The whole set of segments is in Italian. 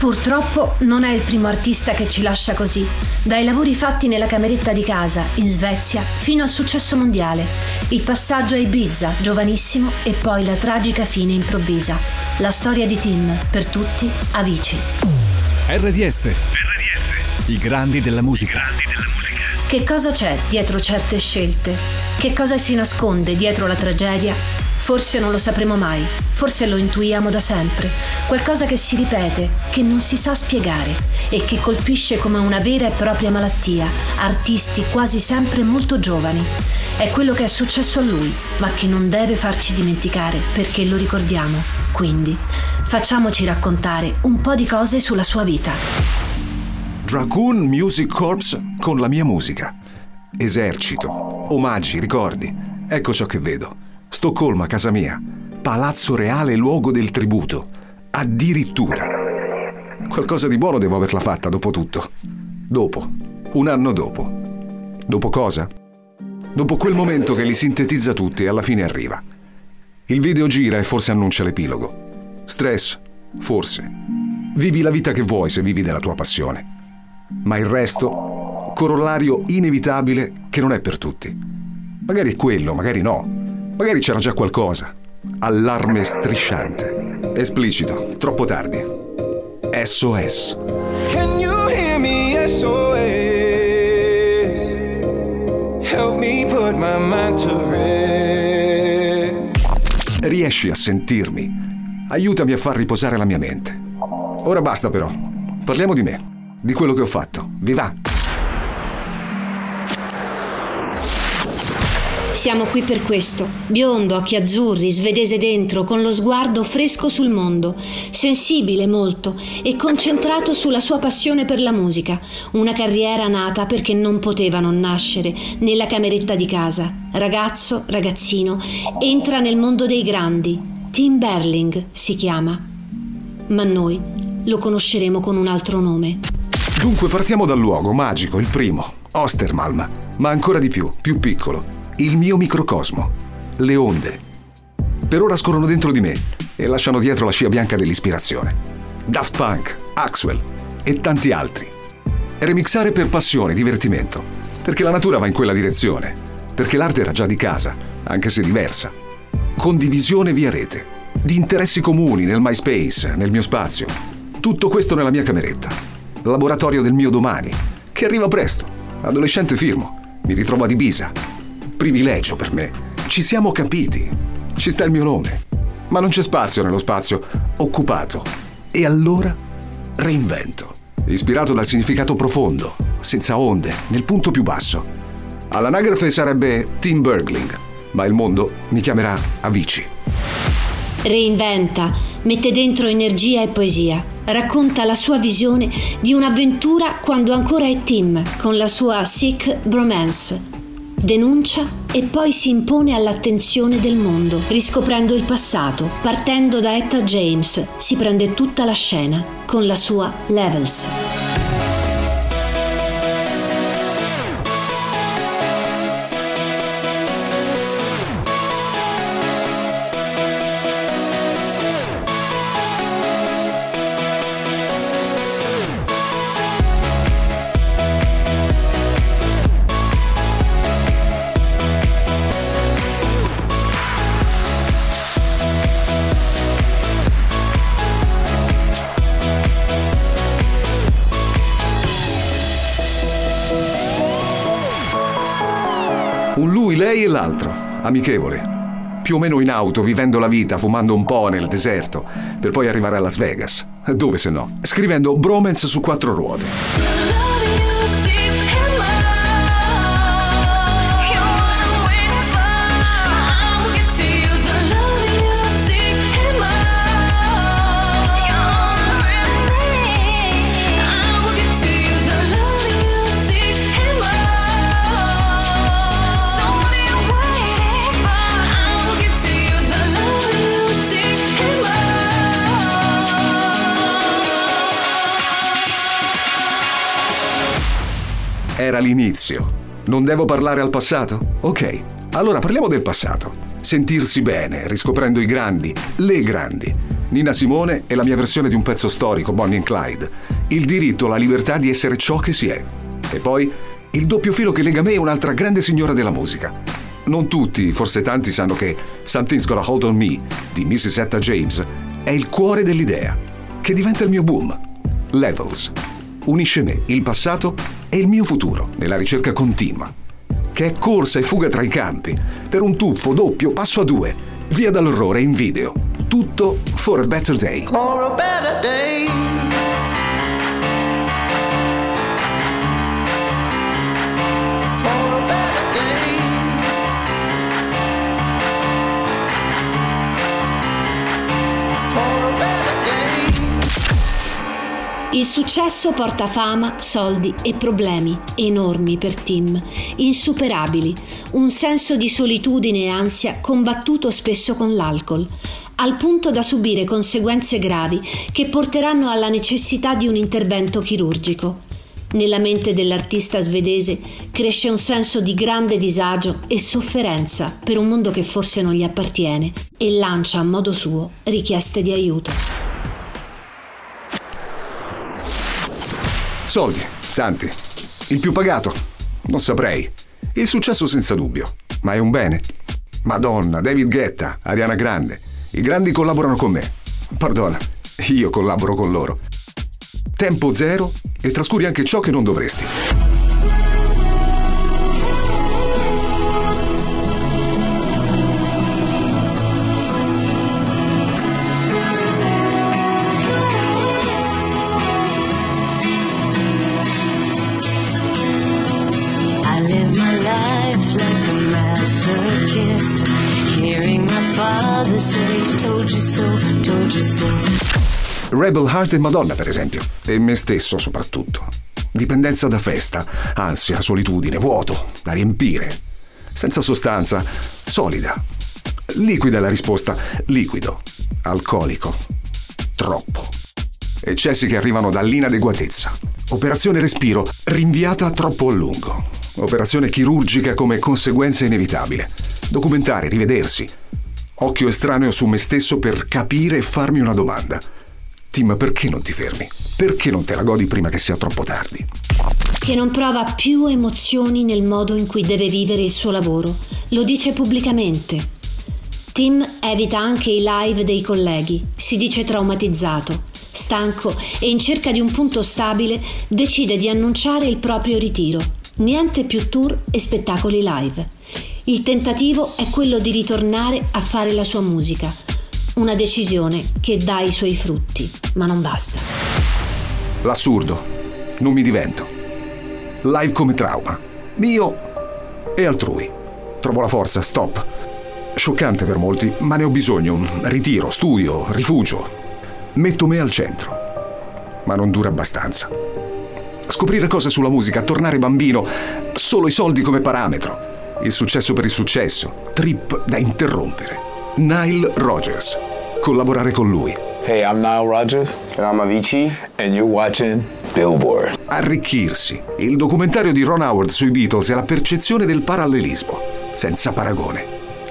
Purtroppo non è il primo artista che ci lascia così, dai lavori fatti nella cameretta di casa, in Svezia, fino al successo mondiale, il passaggio a Ibiza, giovanissimo, e poi la tragica fine improvvisa. La storia di Tim, per tutti, Avicii. RDS. RDS. I grandi della musica. grandi della musica. Che cosa c'è dietro certe scelte? Che cosa si nasconde dietro la tragedia? Forse non lo sapremo mai, forse lo intuiamo da sempre, qualcosa che si ripete, che non si sa spiegare e che colpisce come una vera e propria malattia artisti quasi sempre molto giovani. È quello che è successo a lui, ma che non deve farci dimenticare perché lo ricordiamo. Quindi, facciamoci raccontare un po' di cose sulla sua vita. Dragoon Music Corps con la mia musica. Esercito, omaggi, ricordi. Ecco ciò che vedo. Stoccolma, casa mia. Palazzo Reale, luogo del tributo. Addirittura. Qualcosa di buono devo averla fatta, dopo tutto. Dopo. Un anno dopo. Dopo cosa? Dopo quel momento che li sintetizza tutti e alla fine arriva. Il video gira e forse annuncia l'epilogo. Stress? Forse. Vivi la vita che vuoi se vivi della tua passione. Ma il resto? Corollario inevitabile che non è per tutti. Magari è quello, magari no. Magari c'era già qualcosa. Allarme strisciante. Esplicito, troppo tardi. SOS. Can you hear me SOS? Help me put my mind to rest. Riesci a sentirmi? Aiutami a far riposare la mia mente. Ora basta però. Parliamo di me, di quello che ho fatto. Vi va? Siamo qui per questo. Biondo, occhi azzurri, svedese dentro, con lo sguardo fresco sul mondo, sensibile molto e concentrato sulla sua passione per la musica, una carriera nata perché non poteva non nascere nella cameretta di casa. Ragazzo, ragazzino, entra nel mondo dei grandi. Tim Berling si chiama. Ma noi lo conosceremo con un altro nome. Dunque partiamo dal luogo magico, il primo, Ostermalm, ma ancora di più, più piccolo il mio microcosmo, le onde. Per ora scorrono dentro di me e lasciano dietro la scia bianca dell'ispirazione. Daft Punk, Axwell e tanti altri. Remixare per passione, divertimento, perché la natura va in quella direzione, perché l'arte era già di casa, anche se diversa. Condivisione via rete, di interessi comuni nel MySpace, nel mio spazio. Tutto questo nella mia cameretta. Laboratorio del mio domani, che arriva presto. Adolescente firmo, mi ritrovo ad Ibiza, privilegio per me. Ci siamo capiti. Ci sta il mio nome. Ma non c'è spazio nello spazio occupato. E allora reinvento. Ispirato dal significato profondo, senza onde, nel punto più basso. All'anagrafe sarebbe Tim Bergling, ma il mondo mi chiamerà Avicii. Reinventa, mette dentro energia e poesia, racconta la sua visione di un'avventura quando ancora è Tim, con la sua Sick Bromance, denuncia e poi si impone all'attenzione del mondo, riscoprendo il passato. Partendo da Etta James, si prende tutta la scena con la sua Levels. Lei e l'altro, amichevole. Più o meno in auto, vivendo la vita, fumando un po' nel deserto, per poi arrivare a Las Vegas. Dove se no? Scrivendo bromance su quattro ruote. Era l'inizio. Non devo parlare al passato? Ok, allora parliamo del passato. Sentirsi bene, riscoprendo i grandi, le grandi. Nina Simone è la mia versione di un pezzo storico, Bonnie and Clyde. Il diritto, la libertà di essere ciò che si è. E poi il doppio filo che lega me e un'altra grande signora della musica. Non tutti, forse tanti, sanno che Something's Gonna Hold On Me di Mrs. Etta James è il cuore dell'idea, che diventa il mio boom. Levels. Unisce me, il passato e il mio futuro nella ricerca continua, che è corsa e fuga tra i campi, per un tuffo doppio passo a due, via dall'orrore in video. Tutto for a better day. For a better day. Successo porta fama, soldi e problemi enormi per Tim, insuperabili, un senso di solitudine e ansia combattuto spesso con l'alcol, al punto da subire conseguenze gravi che porteranno alla necessità di un intervento chirurgico. Nella mente dell'artista svedese cresce un senso di grande disagio e sofferenza per un mondo che forse non gli appartiene e lancia a modo suo richieste di aiuto. Soldi, tanti. Il più pagato? Non saprei. Il successo senza dubbio. Ma è un bene. Madonna, David Guetta, Ariana Grande. I grandi collaborano con me. Pardona, io collaboro con loro. Tempo zero e trascuri anche ciò che non dovresti. Rebel Heart e Madonna, per esempio, e me stesso soprattutto. Dipendenza da festa, ansia, solitudine, vuoto, da riempire. Senza sostanza, solida. Liquida è la risposta, liquido, alcolico, troppo. Eccessi che arrivano dall'inadeguatezza. Operazione respiro, rinviata troppo a lungo. Operazione chirurgica come conseguenza inevitabile. Documentare, rivedersi. Occhio estraneo su me stesso per capire e farmi una domanda. Tim, perché non ti fermi? Perché non te la godi prima che sia troppo tardi? Che non prova più emozioni nel modo in cui deve vivere il suo lavoro. Lo dice pubblicamente. Tim evita anche i live dei colleghi, si dice traumatizzato, stanco e in cerca di un punto stabile decide di annunciare il proprio ritiro. Niente più tour e spettacoli live. Il tentativo è quello di ritornare a fare la sua musica, una decisione che dà i suoi frutti, ma non basta. L'assurdo. Non mi divento. Live come trauma. Mio e altrui. Trovo la forza, stop. Scioccante per molti, ma ne ho bisogno. Ritiro, studio, rifugio. Metto me al centro. Ma non dura abbastanza. Scoprire cose sulla musica, tornare bambino, solo i soldi come parametro. Il successo per il successo, trip da interrompere. Nile Rogers. Collaborare con lui. Hey, I'm Nile Rogers. And I'm Avicii. And you're watching Billboard. Arricchirsi. Il documentario di Ron Howard sui Beatles è la percezione del parallelismo, senza paragone.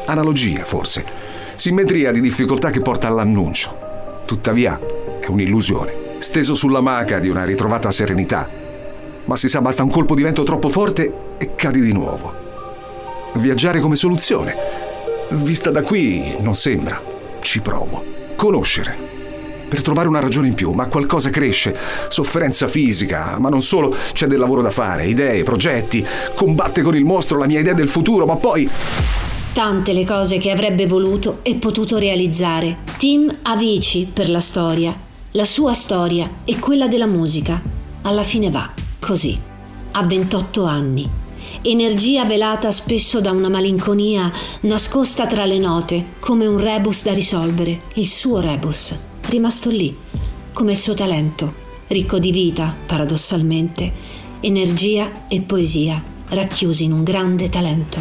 Analogia, forse. Simmetria di difficoltà che porta all'annuncio. Tuttavia, è un'illusione, steso sulla maca di una ritrovata serenità. Ma si sa, basta un colpo di vento troppo forte e cadi di nuovo. Viaggiare come soluzione Vista da qui non sembra. Ci provo. Conoscere. Per trovare una ragione in più, ma qualcosa cresce. Sofferenza fisica, ma non solo, c'è del lavoro da fare, idee, progetti. Combatte con il mostro la mia idea del futuro, ma poi... Tante le cose che avrebbe voluto e potuto realizzare. Tim Avici per la storia, la sua storia e quella della musica. Alla fine va così. A 28 anni energia velata spesso da una malinconia nascosta tra le note, come un rebus da risolvere, il suo rebus, rimasto lì, come il suo talento, ricco di vita, paradossalmente, energia e poesia, racchiusi in un grande talento.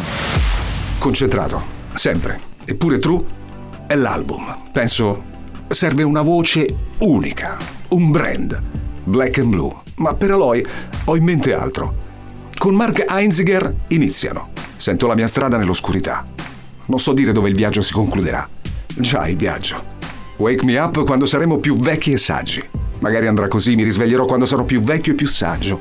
Concentrato, sempre. Eppure True è l'album. Penso serve una voce unica, un brand, black and blue. Ma per Aloy ho in mente altro con Mark Heinziger iniziano. Sento la mia strada nell'oscurità. Non so dire dove il viaggio si concluderà. Già il viaggio. Wake me up quando saremo più vecchi e saggi. Magari andrà così, mi risveglierò quando sarò più vecchio e più saggio.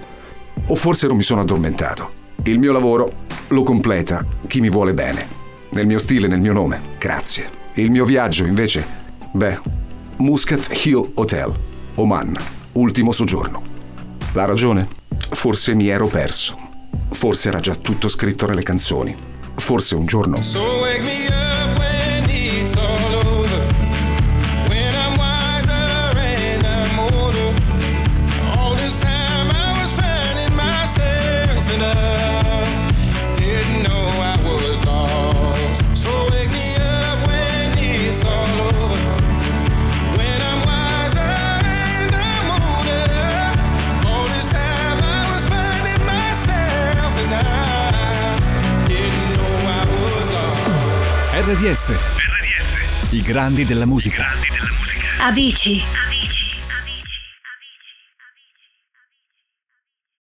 O forse non mi sono addormentato. Il mio lavoro lo completa chi mi vuole bene. Nel mio stile, nel mio nome. Grazie. Il mio viaggio, invece, beh, Muscat Hill Hotel, Oman, ultimo soggiorno. La ragione? Forse mi ero perso. Forse era già tutto scritto nelle canzoni. Forse un giorno So wake me up when lost. RDS. I grandi della musica. Avicii,